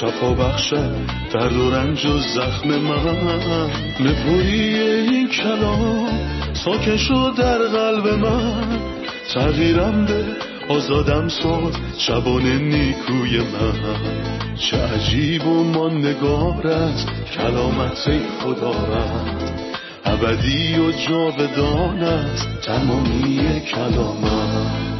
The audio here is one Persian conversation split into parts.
شفا بخشد درد و رنج و زخم من. نپویی این کلام ساکن شد در قلب من. تغییرم به آزادم ساد شبان نیکوی من. چه عجیب و ماندگار است کلامت خدا رد ابدی و جاودان است تمامی کلامت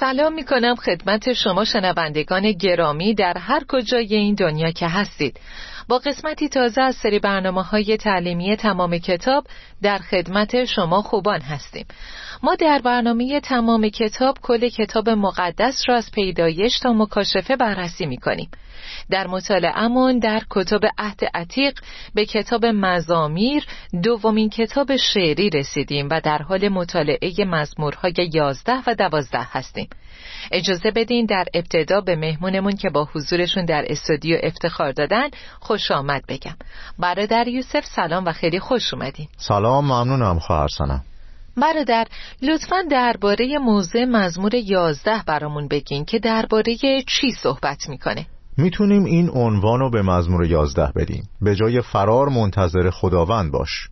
سلام می کنم خدمت شما شنوندگان گرامی در هر کجای این دنیا که هستید. با قسمتی تازه از سری برنامه های تعلیمی تمام کتاب در خدمت شما خوبان هستیم. ما در برنامه تمام کتاب کل کتاب مقدس را از پیدایش تا مکاشفه بررسی می کنیم در مطالعهمون در کتاب عهد عتیق به کتاب مزامیر دومین کتاب شعری رسیدیم و در حال مطالعه مزمورهای یازده و دوازده هستیم. اجازه بدین در ابتدا به مهمونمون که با حضورشون در استودیو افتخار دادن خوش آمد بگم. برادر یوسف سلام و خیلی خوش اومدین. سلام ممنونم خواهر سنم برادر لطفا درباره موضوع مزمور یازده برامون بگین که درباره چی صحبت می‌کنه؟ می‌تونیم این عنوان رو به مزمور یازده بدیم. به جای فرار منتظر خداوند باش.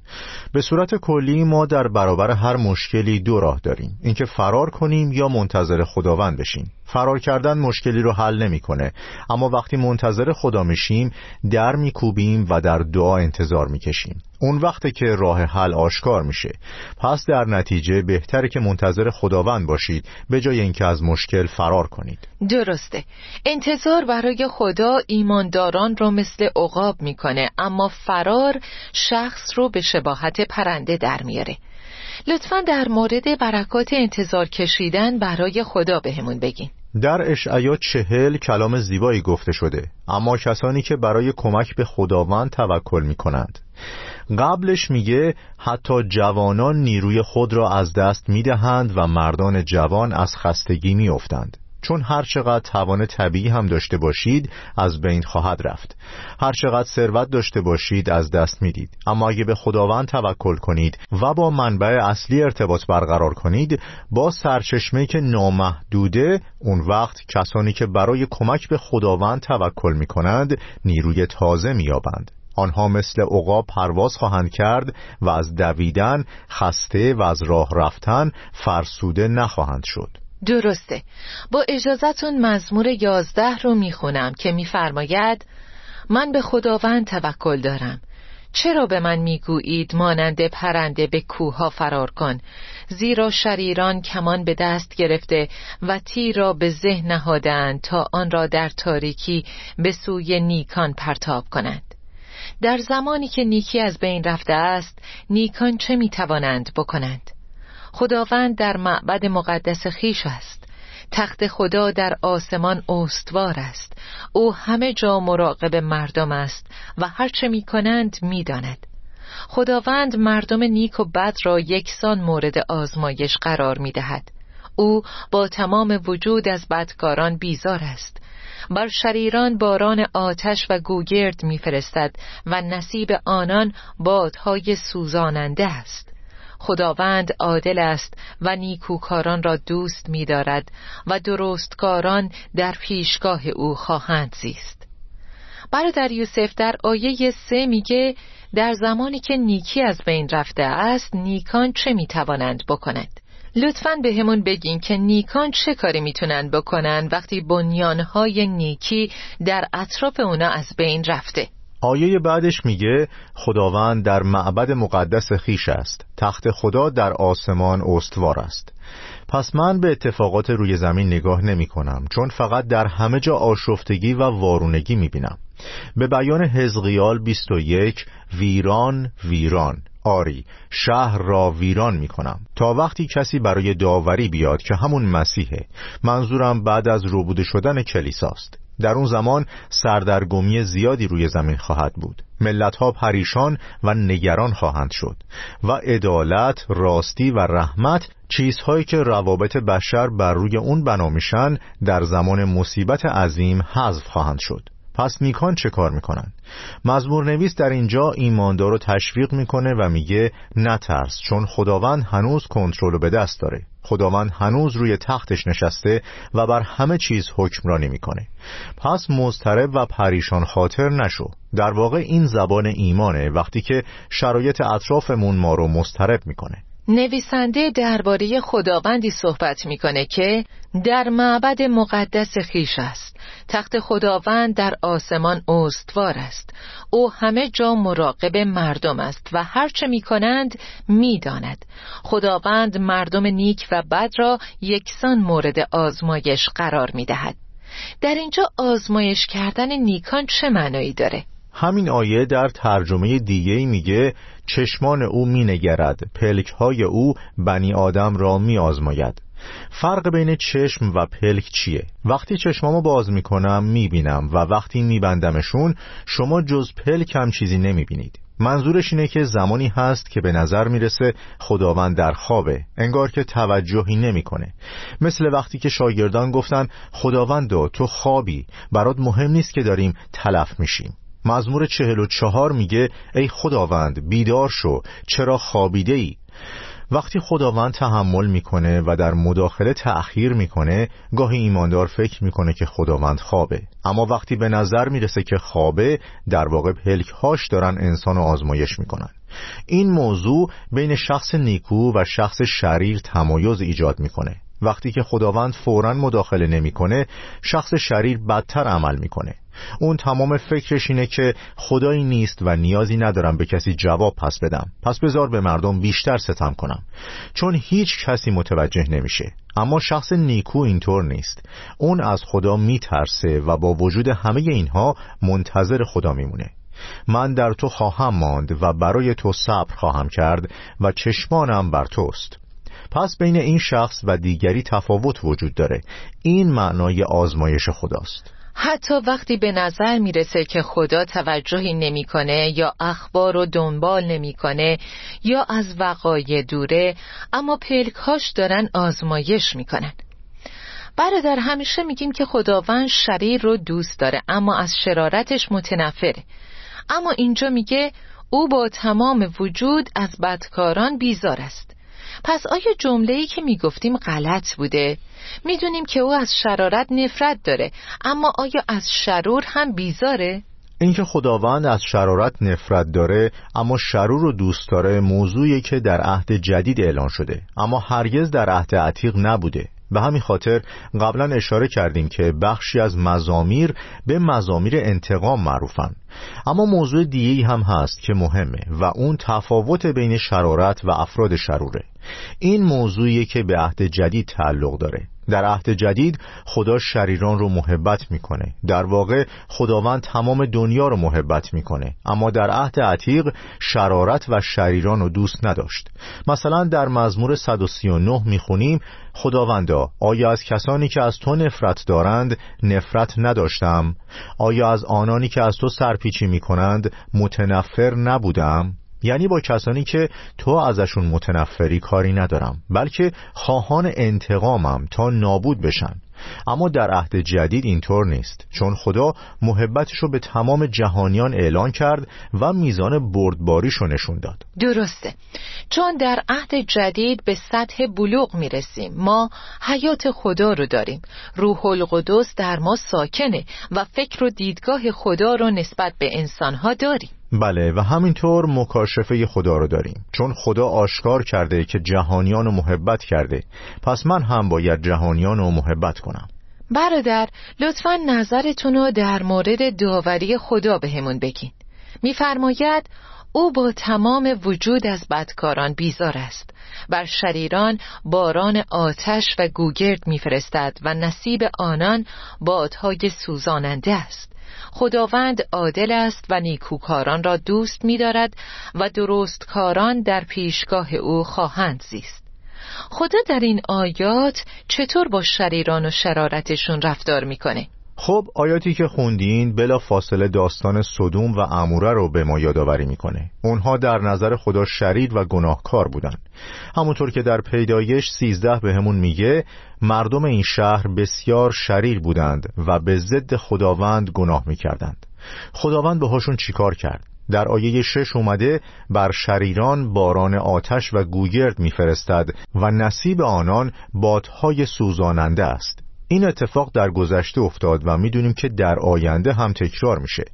به صورت کلی ما در برابر هر مشکلی دو راه داریم. اینکه فرار کنیم یا منتظر خداوند بشیم. فرار کردن مشکلی رو حل نمی‌کنه. اما وقتی منتظر خدا میشیم در میکوبیم و در دعا انتظار می‌کشیم. اون وقته که راه حل آشکار میشه. پس در نتیجه بهتره که منتظر خداوند باشید. به جای اینکه از مشکل فرار کنید. درسته. انتظار برای خدا ایمانداران رو مثل عقاب می‌کنه. اما فرار شخص رو به شباهت پرنده در میاره. لطفا در مورد برکات انتظار کشیدن برای خدا بهمون بگین. در اشعیا چهل کلام زیبایی گفته شده اما کسانی که برای کمک به خداوند توکل می کنند قبلش میگه حتی جوانان نیروی خود را از دست می‌دهند و مردان جوان از خستگی میافتند. چون هر چقدر توان طبیعی هم داشته باشید از بین خواهد رفت. هر چقدر ثروت داشته باشید از دست می‌دید. اما اگه به خداوند توکل کنید و با منبع اصلی ارتباط برقرار کنید با سرچشمه که نامحدوده اون وقت کسانی که برای کمک به خداوند توکل می‌کنند نیروی تازه مییابند. آنها مثل عقاب پرواز خواهند کرد و از دویدن خسته و از راه رفتن فرسوده نخواهند شد. درسته. با اجازتون مزمور یازده رو می‌خونم که میفرماید من به خداوند توکل دارم. چرا به من می‌گویید مانند پرنده به کوها فرار کن؟ زیرا شریران کمان به دست گرفته و تیر را به ذهن نهادند تا آن را در تاریکی به سوی نیکان پرتاب کنند. در زمانی که نیکی از بین رفته است نیکان چه می‌توانند بکنند؟ خداوند در معبد مقدس خیش است تخت خدا در آسمان استوار است او همه جا مراقب مردم است و هرچه می کنند می داند. خداوند مردم نیک و بد را یکسان مورد آزمایش قرار می دهد. او با تمام وجود از بدکاران بیزار است بر شریران باران آتش و گوگرد میفرستد و نصیب آنان بادهای سوزاننده است خداوند عادل است و نیکوکاران را دوست می‌دارد و درستکاران در پیشگاه او خواهند زیست. برادر یوسف در آیه سه میگه در زمانی که نیکی از بین رفته است نیکان چه می‌توانند بکنند؟ لطفا به همون بگین که نیکان چه کاری می‌تونن بکنن وقتی بنیانهای نیکی در اطراف اونا از بین رفته. آیه بعدش میگه خداوند در معبد مقدس خیش است. تخت خدا در آسمان استوار است. پس من به اتفاقات روی زمین نگاه نمی کنم چون فقط در همه جا آشفتگی و وارونگی می بینم به بیان حزقیال 21 ویران ویران. آری شهر را ویران می کنم تا وقتی کسی برای داوری بیاد که همون مسیحه منظورم بعد از روبوده شدن کلیساست. در اون زمان سردرگمی زیادی روی زمین خواهد بود. ملتها پریشان و نگران خواهند شد و عدالت، راستی و رحمت چیزهایی که روابط بشر بر روی اون بنا میشن در زمان مصیبت عظیم حذف خواهند شد. پس نیکان چه کار می‌کنن؟ مزمور نویس در اینجا ایماندار رو تشویق می‌کنه و میگه نترس چون خداوند هنوز کنترل به دست داره. خداوند هنوز روی تختش نشسته و بر همه چیز حکمرانی می‌کنه. پس مضطرب و پریشان خاطر نشو. در واقع این زبان ایمانه وقتی که شرایط اطرافمون ما رو مضطرب می‌کنه. نویسنده درباره خداوندی صحبت می‌کنه که در معبد مقدس خیش است. تخت خداوند در آسمان استوار است. او همه جا مراقب مردم است و هرچه می‌کنند می‌داند. خداوند مردم نیک و بد را یکسان مورد آزمایش قرار می‌دهد. در اینجا آزمایش کردن نیکان چه معنایی داره؟ همین آیه در ترجمه دیگه میگه چشمان او مینگرد پلک های او بنی آدم را می آزماید فرق بین چشم و پلک چیه؟ وقتی چشمامو باز می‌کنم می‌بینم و وقتی میبندمشون شما جز پلک هم چیزی نمی‌بینید. منظورش اینه که زمانی هست که به نظر می‌رسه خداوند در خوابه انگار که توجهی نمی‌کنه. مثل وقتی که شاگردان گفتن خداوند تو خوابی برات مهم نیست که داریم تلف میشیم. مزمور چهل و چهار میگه ای خداوند بیدار شو چرا خوابیده ای وقتی خداوند تحمل می‌کنه و در مداخله تأخیر می‌کنه گاهی ایماندار فکر می‌کنه که خداوند خوابه. اما وقتی به نظر می‌رسه که خوابه در واقع پلکهاش دارن انسان رو آزمایش می‌کنن. این موضوع بین شخص نیکو و شخص شریر تمایز ایجاد می‌کنه. وقتی که خداوند فورا مداخله نمی‌کنه شخص شریر بدتر عمل می‌کنه. اون تمام فکرش اینه که خدایی نیست و نیازی ندارم به کسی جواب پس بدم. پس بذار به مردم بیشتر ستم کنم. چون هیچ کسی متوجه نمیشه. اما شخص نیکو اینطور نیست. اون از خدا میترسه و با وجود همه اینها منتظر خدا میمونه. من در تو خواهم ماند و برای تو صبر خواهم کرد و چشمانم بر توست. پس بین این شخص و دیگری تفاوت وجود داره. این معنای آزمایش خداست. حتی وقتی به نظر می‌رسه که خدا توجهی نمی‌کنه یا اخبار رو دنبال نمی‌کنه یا از وقایع دوره اما پلکاش دارن آزمایش می‌کنن. برادر همیشه میگیم که خداوند شریر رو دوست داره اما از شرارتش متنفره. اما اینجا میگه او با تمام وجود از بدکاران بیزار است. پس آیا جمله ای که می‌گفتیم غلط بوده؟ می‌دونیم که او از شرارت نفرت داره اما آیا از شرور هم بیزاره؟ اینکه خداوند از شرارت نفرت داره اما شرور رو دوست داره موضوعی که در عهد جدید اعلان شده اما هرگز در عهد عتیق نبوده به همین خاطر قبلا اشاره کردیم که بخشی از مزامیر به مزامیر انتقام معروفن. اما موضوع دیگه هم هست که مهمه و اون تفاوت بین شرارت و افراد شروره. این موضوعیه که به عهد جدید تعلق داره. در عهد جدید خدا شریران رو محبت می‌کنه. در واقع خداوند تمام دنیا رو محبت می‌کنه. اما در عهد عتیق شرارت و شریران رو دوست نداشت. مثلا در مزمور 139 می‌خونیم خداوندا آیا از کسانی که از تو نفرت دارند نفرت نداشتم؟ آیا از آنانی که از تو سرپیچی می‌کنند متنفر نبودم؟ یعنی با کسانی که تو ازشون متنفری کاری ندارم بلکه خواهان انتقامم تا نابود بشن. اما در عهد جدید اینطور نیست چون خدا محبتش رو به تمام جهانیان اعلان کرد و میزان بردباریش رو نشون داد. درسته. چون در عهد جدید به سطح بلوغ می‌رسیم ما حیات خدا رو داریم. روح القدس در ما ساکنه و فکر و دیدگاه خدا رو نسبت به انسانها داریم. بله و همینطور مکاشفه خدا رو داریم. چون خدا آشکار کرده که جهانیان رو محبت کرده. پس من هم باید جهانیان رو محبت کنم. برادر لطفا نظرتون رو در مورد داوری خدا بهمون بگین. میفرماید او با تمام وجود از بدکاران بیزار است. بر شریران باران آتش و گوگرد میفرستد و نصیب آنان بادهای سوزاننده است. خداوند عادل است و نیکوکاران را دوست می‌دارد و درستکاران در پیشگاه او خواهند زیست خدا در این آیات چطور با شریران و شرارتشون رفتار می‌کنه؟ خب آیاتی که خوندین بلا فاصله داستان صدوم و اموره رو به ما یادآوری می‌کنه. اونها در نظر خدا شرید و گناهکار بودن. همونطور که در پیدایش سیزده به همون میگه مردم این شهر بسیار شریر بودند و به ضد خداوند گناه می‌کردند. خداوند بهاشون چیکار کرد؟ در آیه شش اومده بر شریران باران آتش و گوگرد میفرستد و نصیب آنان بادهای سوزاننده است. این اتفاق در گذشته افتاد و می‌دونیم که در آینده هم تکرار میشه.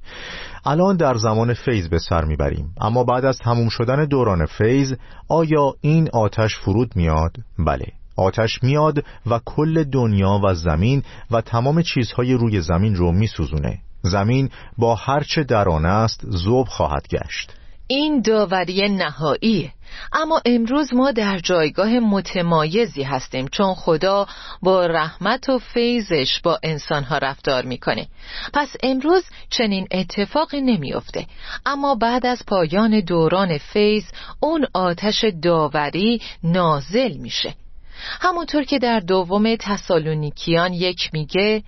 الان در زمان فیض به سر می‌بریم. اما بعد از تموم شدن دوران فیض آیا این آتش فرود میاد؟ بله آتش میاد و کل دنیا و زمین و تمام چیزهای روی زمین رو میسوزونه. زمین با هرچه در آن است زوب خواهد گشت. این داوری نهایی. اما امروز ما در جایگاه متمایزی هستیم چون خدا با رحمت و فیضش با انسانها رفتار می‌کنه. پس امروز چنین اتفاقی نمیافته. اما بعد از پایان دوران فیض اون آتش داوری نازل میشه. همونطور که در دوم تسالونیکیان یک میگه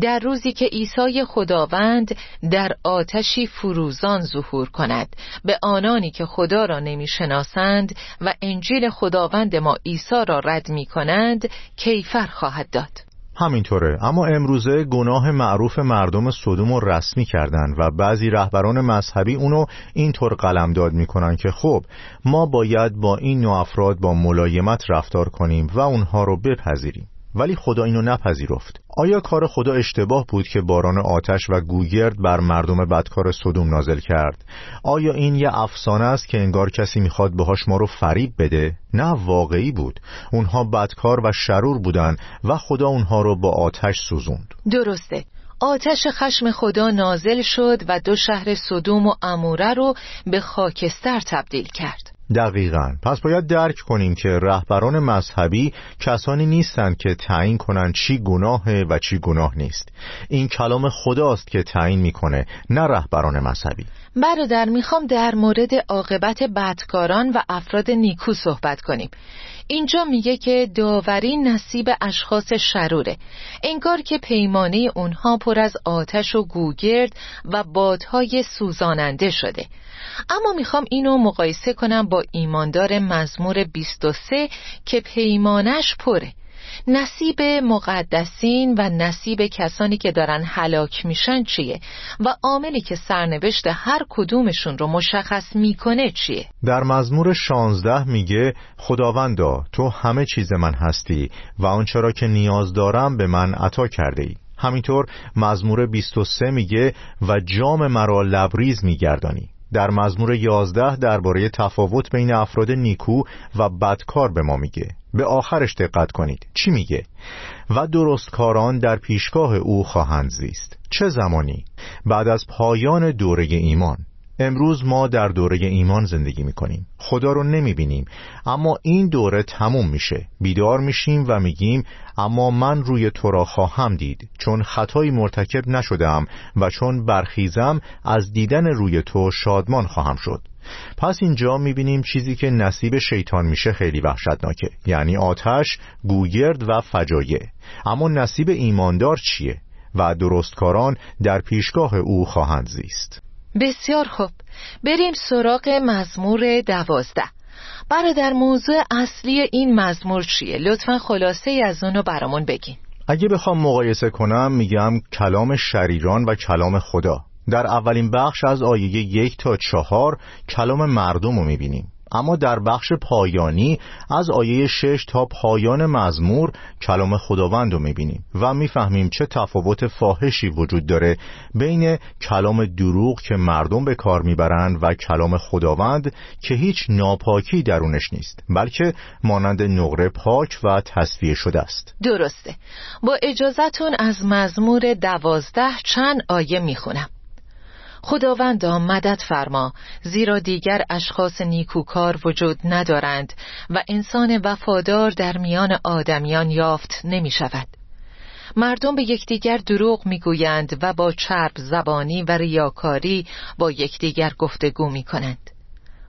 در روزی که عیسی خداوند در آتشی فروزان ظهور کند. به آنانی که خدا را نمی‌شناسند و انجیل خداوند ما عیسی را رد می کنند کیفر خواهد داد. همینطوره. اما امروزه گناه معروف مردم صدوم رو رسمی کردن و بعضی رهبران مذهبی اونو اینطور قلمداد می‌کنن که خب ما باید با این نوع افراد با ملایمت رفتار کنیم و اونها رو بپذیریم. ولی خدا اینو نپذیرفت. آیا کار خدا اشتباه بود که باران آتش و گوگرد بر مردم بدکار صدوم نازل کرد؟ آیا این یه افسانه است که انگار کسی می‌خواد بهاش ما رو فریب بده؟ نه واقعی بود. اونها بدکار و شرور بودن و خدا اونها رو با آتش سوزوند. درسته. آتش خشم خدا نازل شد و دو شهر صدوم و اموره رو به خاکستر تبدیل کرد. دقیقا. پس باید درک کنیم که رهبران مذهبی کسانی نیستند که تعیین کنند چی گناهه و چی گناه نیست. این کلام خداست که تعیین می‌کنه نه رهبران مذهبی. برادر می‌خوام در مورد عاقبت بدکاران و افراد نیکو صحبت کنیم. اینجا میگه که داوری نصیب اشخاص شروره. انگار که پیمانه اونها پر از آتش و گوگرد و بادهای سوزاننده شده. اما می‌خوام اینو مقایسه کنم با ایماندار مزمور 23 که پیمانش پره. نصیب مقدسین و نصیب کسانی که دارن هلاک میشن چیه؟ و عاملی که سرنوشت هر کدومشون رو مشخص می‌کنه چیه؟ در مزمور 16 میگه خداوندا تو همه چیز من هستی و آنچه را که نیاز دارم به من عطا کرده ای. همینطور مزمور 23 میگه و جام مرا لبریز میگردانی. در مزمور 11 درباره تفاوت بین افراد نیکو و بدکار به ما میگه. به آخرش دقت کنید. چی میگه؟ و درستکاران در پیشگاه او خواهند زیست. چه زمانی؟ بعد از پایان دوره ایمان. امروز ما در دوره ایمان زندگی می‌کنیم. خدا رو نمی‌بینیم. اما این دوره تموم میشه. بیدار میشیم و میگیم اما من روی تو را خواهم دید. چون خطایی مرتکب نشدم و چون برخیزم از دیدن روی تو شادمان خواهم شد. پس اینجا می‌بینیم چیزی که نصیب شیطان میشه خیلی وحشتناکه. یعنی آتش، گوگرد و فجایع. اما نصیب ایماندار چیه؟ و درستکاران در پیشگاه او خواهند زیست. بسیار خوب. بریم سراغ مزمور دوازده. برادر موضوع اصلی این مزمور چیه؟ لطفا خلاصه ای از اونو برامون بگین. اگه بخوام مقایسه کنم میگم کلام شریران و کلام خدا. در اولین بخش از آیه یک تا چهار کلام مردم رو می‌بینیم. اما در بخش پایانی از آیه شش تا پایان مزمور کلام خداوند رو می‌بینیم و می‌فهمیم چه تفاوت فاحشی وجود داره بین کلام دروغ که مردم به کار می‌برند و کلام خداوند که هیچ ناپاکی درونش نیست بلکه مانند نقره پاک و تصفیه شده است. درسته. با اجازتون از مزمور دوازده چند آیه می‌خونم. خداوندا مدد فرما زیرا دیگر اشخاص نیکوکار وجود ندارند و انسان وفادار در میان آدمیان یافت نمی شود مردم به یکدیگر دروغ می‌گویند و با چرب زبانی و ریاکاری با یکدیگر گفتگو می کنند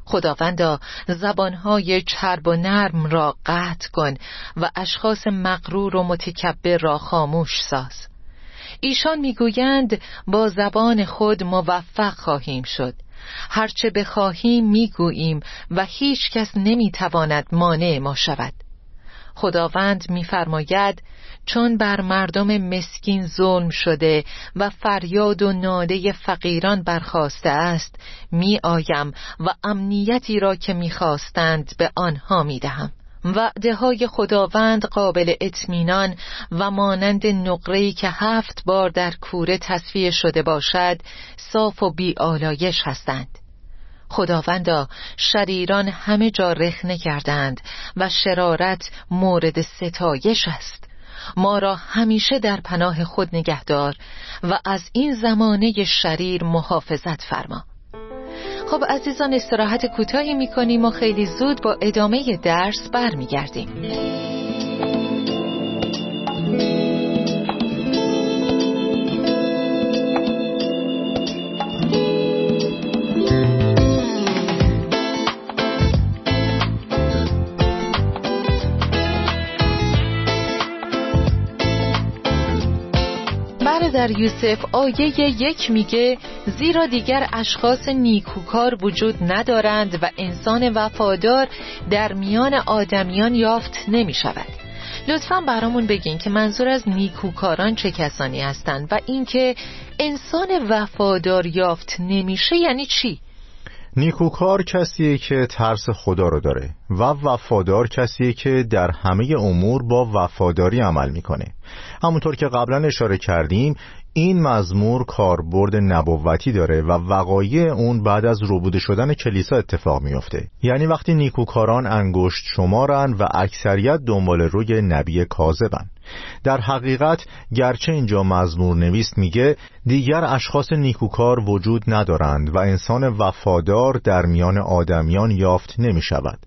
خداوندا زبانهای چرب و نرم را قطع کن و اشخاص مغرور و متکبر را خاموش ساز. ایشان می‌گویند با زبان خود موفق خواهیم شد. هرچه بخواهیم می‌گوییم و هیچ کس نمی‌تواند مانع ما شود. خداوند میفرماید چون بر مردم مسکین ظلم شده و فریاد و ناله فقیران برخواسته است می آیم و امنیتی را که می‌خواستند به آنها می دهم وعده های خداوند قابل اطمینان و مانند نقره‌ای که هفت بار در کوره تصفیه شده باشد صاف و بی آلایش هستند. خداوندا شریران همه جا رخنه کردند و شرارت مورد ستایش است. ما را همیشه در پناه خود نگهدار و از این زمانه شریر محافظت فرما. خب عزیزان استراحت کوتاهی می‌کنیم و خیلی زود با ادامه درس برمیگردیم. در یوسف آیه یک میگه زیرا دیگر اشخاص نیکوکار وجود ندارند و انسان وفادار در میان آدمیان یافت نمی شود لطفا برامون بگین که منظور از نیکوکاران چه کسانی هستند و اینکه انسان وفادار یافت نمیشه یعنی چی؟ نیکوکار کسیه که ترس خدا رو داره و وفادار کسیه که در همه امور با وفاداری عمل می‌کنه. همونطور که قبلا اشاره کردیم این مزمور کاربرد نبوتی داره و وقایع اون بعد از روبوده شدن کلیسا اتفاق میافته. یعنی وقتی نیکوکاران انگشت شمارن و اکثریت دنبال روی نبی کاذبن. در حقیقت گرچه اینجا مزمور نویس میگه دیگر اشخاص نیکوکار وجود ندارند و انسان وفادار در میان آدمیان یافت نمی شود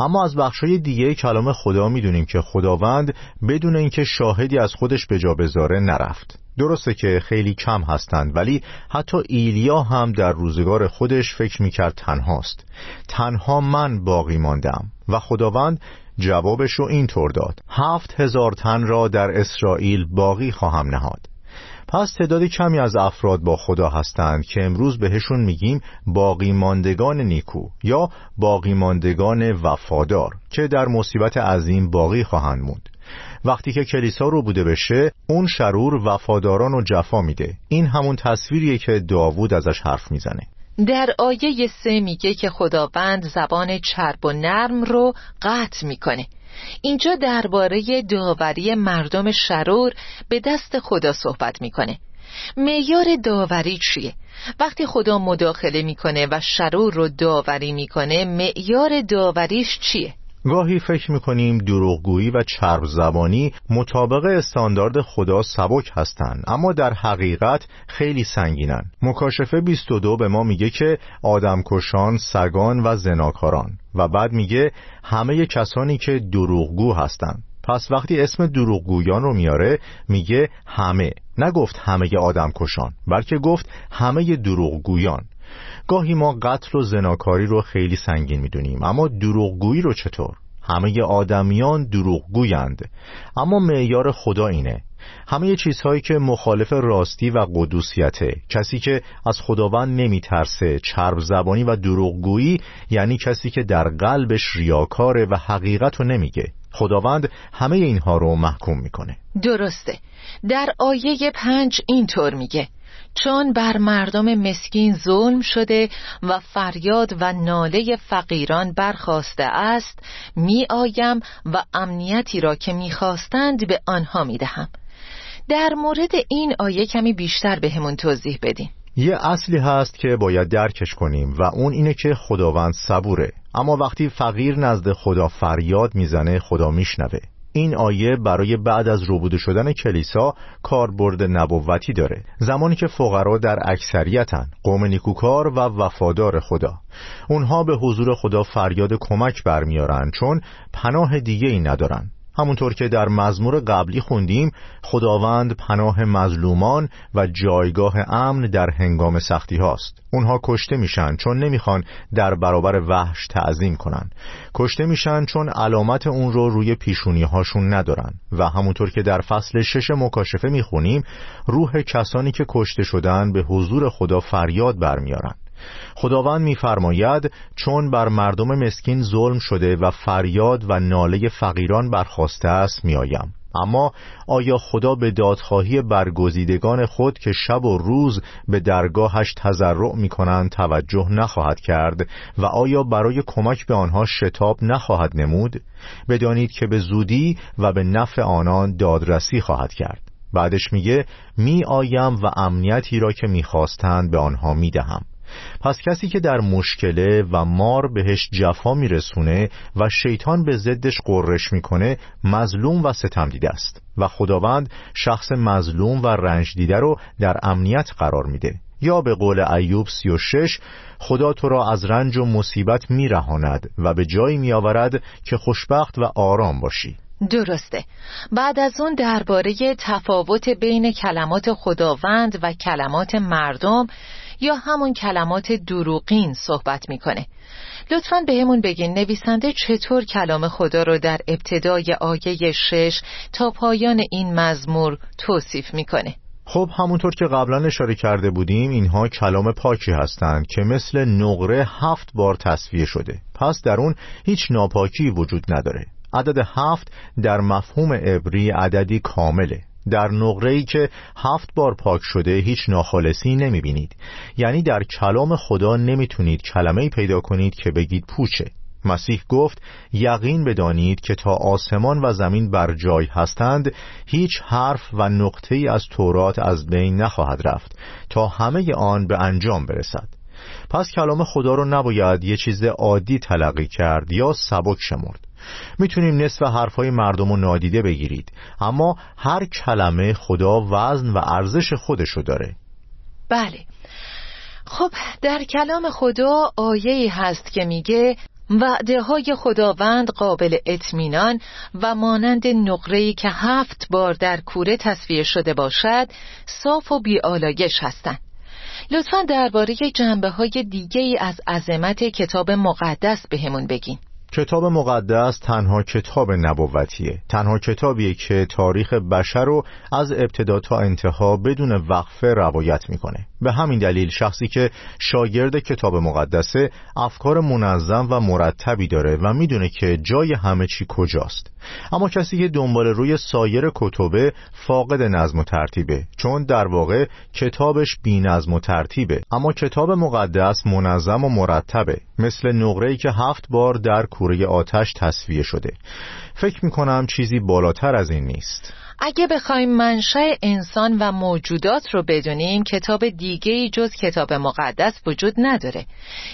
اما از بخشای دیگه کلام خدا می‌دونیم که خداوند بدون اینکه شاهدی از خودش به جا بذاره نرفت. درسته که خیلی کم هستند ولی حتی ایلیا هم در روزگار خودش فکر می‌کرد تنهاست. تنها من باقی ماندم و خداوند جوابش رو اینطور داد. هفت هزار تن را در اسرائیل باقی خواهم نهاد. پس تعداد کمی از افراد با خدا هستند که امروز بهشون میگیم باقی ماندگان نیکو یا باقی ماندگان وفادار که در مصیبت عظیم باقی خواهند موند. وقتی که کلیسا رو بوده بشه اون شرور وفاداران و جفا میده. این همون تصویریه که داوود ازش حرف می‌زنه. در آیه سه میگه که خداوند زبان چرب و نرم رو قطع می‌کنه اینجا درباره داوری مردم شرور به دست خدا صحبت می‌کنه معیار داوری چیه؟ وقتی خدا مداخله می‌کنه و شرور رو داوری می‌کنه معیار داوریش چیه؟ گاهی فکر می‌کنیم دروغگویی و چرب زبانی مطابق استاندارد خدا سبک هستند اما در حقیقت خیلی سنگینن. مکاشفه 22 به ما میگه که آدمکشان سگان و زناکاران. و بعد میگه همه کسانی که دروغگو هستند. پس وقتی اسم دروغگویان رو میاره میگه همه. نگفت همه آدمکشان بلکه گفت همه دروغگویان. گاهی ما قتل و زناکاری رو خیلی سنگین می‌دونیم اما دروغگویی رو چطور؟ همه آدمیان دروغگویند اما معیار خدا اینه. همه چیزهایی که مخالف راستی و قدوسیته کسی که از خداوند نمیترسه چرب زبانی و دروغگویی یعنی کسی که در قلبش ریاکاره و حقیقت رو نمیگه. خداوند همه اینها رو محکوم می‌کنه. درسته. در آیه پنج اینطور میگه. چون بر مردم مسکین ظلم شده و فریاد و ناله فقیران برخواسته است می آیم و امنیتی را که می‌خواستند به آنها می دهم در مورد این آیه کمی بیشتر به همون توضیح بدیم یه اصلی هست که باید درکش کنیم و اون اینه که خداوند صبوره. اما وقتی فقیر نزد خدا فریاد می‌زنه خدا میشنوه. این آیه برای بعد از روبوده شدن کلیسا کاربرد نبوتی داره. زمانی که فقرا در اکثریتن قوم نیکوکار و وفادار خدا. اونها به حضور خدا فریاد کمک برمیارن چون پناه دیگه ای ندارن. همونطور که در مزمور قبلی خوندیم خداوند پناه مظلومان و جایگاه امن در هنگام سختی هاست. اونها کشته میشن چون نمی‌خوان در برابر وحش تعظیم کنن. کشته میشن چون علامت اون رو روی پیشونی هاشون ندارن. و همونطور که در فصل شش مکاشفه می‌خونیم روح کسانی که کشته شدن به حضور خدا فریاد برمیارن. خداوند میفرماید چون بر مردم مسکین ظلم شده و فریاد و ناله فقیران برخواسته است میآیم. اما آیا خدا به دادخواهی برگزیدگان خود که شب و روز به درگاهش تضرع می کنند توجه نخواهد کرد؟ و آیا برای کمک به آنها شتاب نخواهد نمود؟ بدانید که به زودی و به نفع آنان دادرسی خواهد کرد. بعدش میگه می آیم و امنیتی را که می‌خواستند به آنها می‌دهم. پس کسی که در مشکله و مار بهش جفا میرسونه و شیطان به ضدش قررش می‌کنه مظلوم و ستم دیده است و خداوند شخص مظلوم و رنج دیده رو در امنیت قرار میده. یا به قول ایوب سی و شش خدا تو را از رنج و مصیبت میرهاند و به جایی میآورد که خوشبخت و آرام باشی. درسته. بعد از اون درباره تفاوت بین کلمات خداوند و کلمات مردم یا همون کلمات دروغین صحبت می‌کنه. لطفا به همون بگین نویسنده چطور کلام خدا رو در ابتدای آیه شش تا پایان این مزمور توصیف می‌کنه؟ خب همونطور که قبلا اشاره کرده بودیم اینها کلام پاکی هستند که مثل نقره هفت بار تصفیه شده. پس در اون هیچ ناپاکی وجود نداره. عدد هفت در مفهوم عبری عددی کامله. در نقره که هفت بار پاک شده هیچ ناخالصی نمی بینید یعنی در کلام خدا نمی‌تونید کلمه پیدا کنید که بگید پوچه. مسیح گفت یقین بدانید که تا آسمان و زمین بر جای هستند هیچ حرف و نقطه ای از تورات از بین نخواهد رفت تا همه آن به انجام برسد. پس کلام خدا رو نباید یه چیز عادی تلقی کرد یا سبک شمرد. می‌تونیم نصف حرفهای مردم رو نادیده بگیرید اما هر کلمه خدا وزن و ارزش خودشو داره. بله. خب در کلام خدا آیه هست که میگه وعده های خداوند قابل اطمینان و مانند نقره‌ای که هفت بار در کوره تصفیه شده باشد صاف و بیالایش هستند. لطفا درباره جنبه های دیگه از عظمت کتاب مقدس بهمون بگین. کتاب مقدس تنها کتاب نبوتیه. تنها کتابیه که تاریخ بشر رو از ابتدا تا انتها بدون وقفه روایت می‌کنه. به همین دلیل شخصی که شاگرد کتاب مقدسه افکار منظم و مرتبی داره و می‌دونه که جای همه چی کجاست. اما کسی که دنبال روی سایر کتبه فاقد نظم و ترتیبه چون در واقع کتابش بی نظم و ترتیبه. اما کتاب مقدس منظم و مرتبه. مثل نقره‌ای که هفت بار در کوره آتش تصفیه شده. فکر می‌کنم چیزی بالاتر از این نیست. اگه بخوایم منشأ انسان و موجودات رو بدونیم کتاب دیگه جز کتاب مقدس وجود نداره.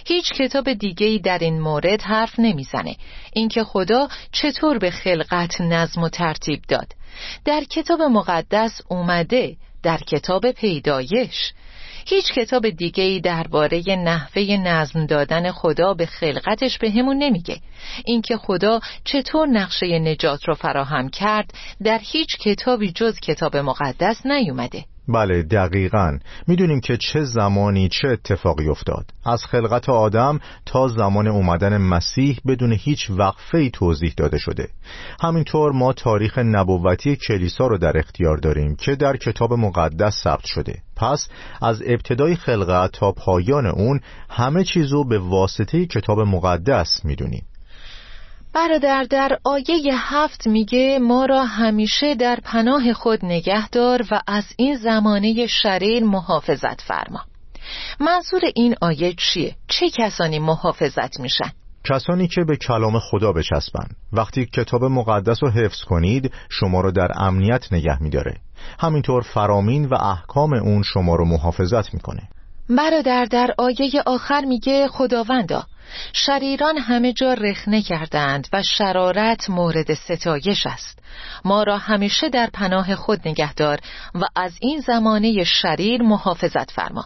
هیچ کتاب دیگه در این مورد حرف نمی‌زنه. اینکه خدا چطور به خلقت نظم و ترتیب داد. در کتاب مقدس اومده در کتاب پیدایش. هیچ کتاب دیگه ای درباره نحوه نظم دادن خدا به خلقتش به همون نمیگه. اینکه خدا چطور نقشه نجات رو فراهم کرد در هیچ کتابی جز کتاب مقدس نیومده. بله دقیقا. می‌دونیم که چه زمانی چه اتفاقی افتاد. از خلقت آدم تا زمان اومدن مسیح بدون هیچ وقفه توضیح داده شده. همینطور ما تاریخ نبوتی کلیسا رو در اختیار داریم که در کتاب مقدس ثبت شده. پس از ابتدای خلقت تا پایان اون همه چیزو به واسطه کتاب مقدس می‌دونیم. برادر در آیه هفت میگه ما را همیشه در پناه خود نگهدار و از این زمانه شریر محافظت فرما منظور این آیه چیه؟ چه کسانی محافظت میشن؟ کسانی که به کلام خدا بچسبن وقتی کتاب مقدس رو حفظ کنید شما رو در امنیت نگه میداره همینطور فرامین و احکام اون شما رو محافظت می‌کنه برادر در آیه آخر میگه خداوندا شریران همه جا رخنه کردند و شرارت مورد ستایش است. ما را همیشه در پناه خود نگهدار و از این زمانه شریر محافظت فرما.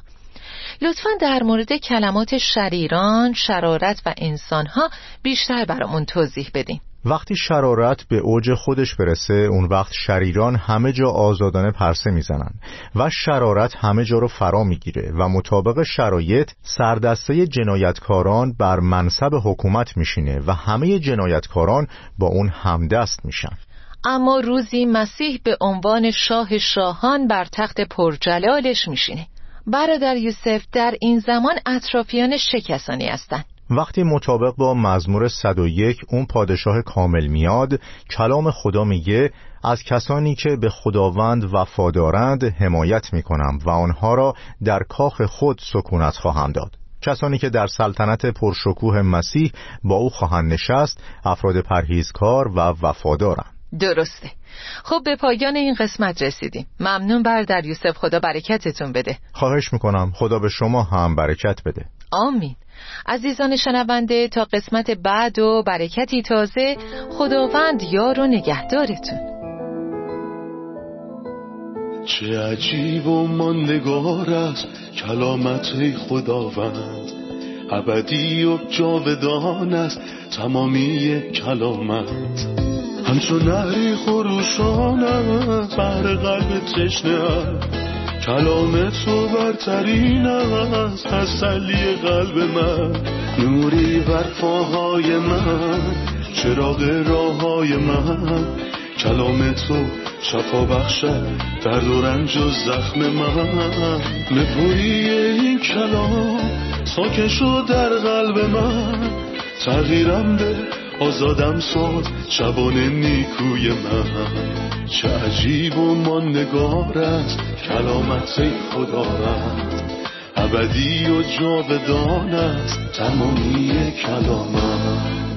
لطفا در مورد کلمات شریران، شرارت و انسانها بیشتر برامون توضیح بدین. وقتی شرارت به اوج خودش برسه اون وقت شریران همه جا آزادانه پرسه می‌زنن و شرارت همه جا رو فرا می‌گیره و مطابق شرایط سردسته جنایتکاران بر منصب حکومت میشینه و همه جنایتکاران با اون همدست میشن. اما روزی مسیح به عنوان شاه شاهان بر تخت پرجلالش میشینه. برادر یوسف در این زمان اطرافیان کسانی هستند. وقتی مطابق با مزمور 101 اون پادشاه کامل میاد کلام خدا میگه از کسانی که به خداوند وفادارند حمایت می‌کنم و آنها را در کاخ خود سکونت خواهم داد. کسانی که در سلطنت پرشکوه مسیح با او خواهند نشست افراد پرهیزکار و وفادارند. درسته. خب به پایان این قسمت رسیدیم. ممنون بر در یوسف خدا برکتتون بده. خواهش می‌کنم. خدا به شما هم برکت بده. آمین. عزیزان شنونده تا قسمت بعد و برکتی تازه خداوند یار و نگهدارتون. چه عجیب و ماندگار است کلامت خداوند. ابدی و جاودان است تمامی کلامت. همچون نهری خروشان است بر قلب تشنه کلام تو برترین است تسلی قلب من. نوری بر پاهای من چراغ راه های من. کلام تو شفا بخشد درد و رنج و زخم من. نپوری این کلام ساکن شد در قلب من. تغییرم به آزادم ساد شبان نیکوی من. چه عجیب و ماندگار است کلامت خدا رد ابدی و جاودان است تمامی کلامت.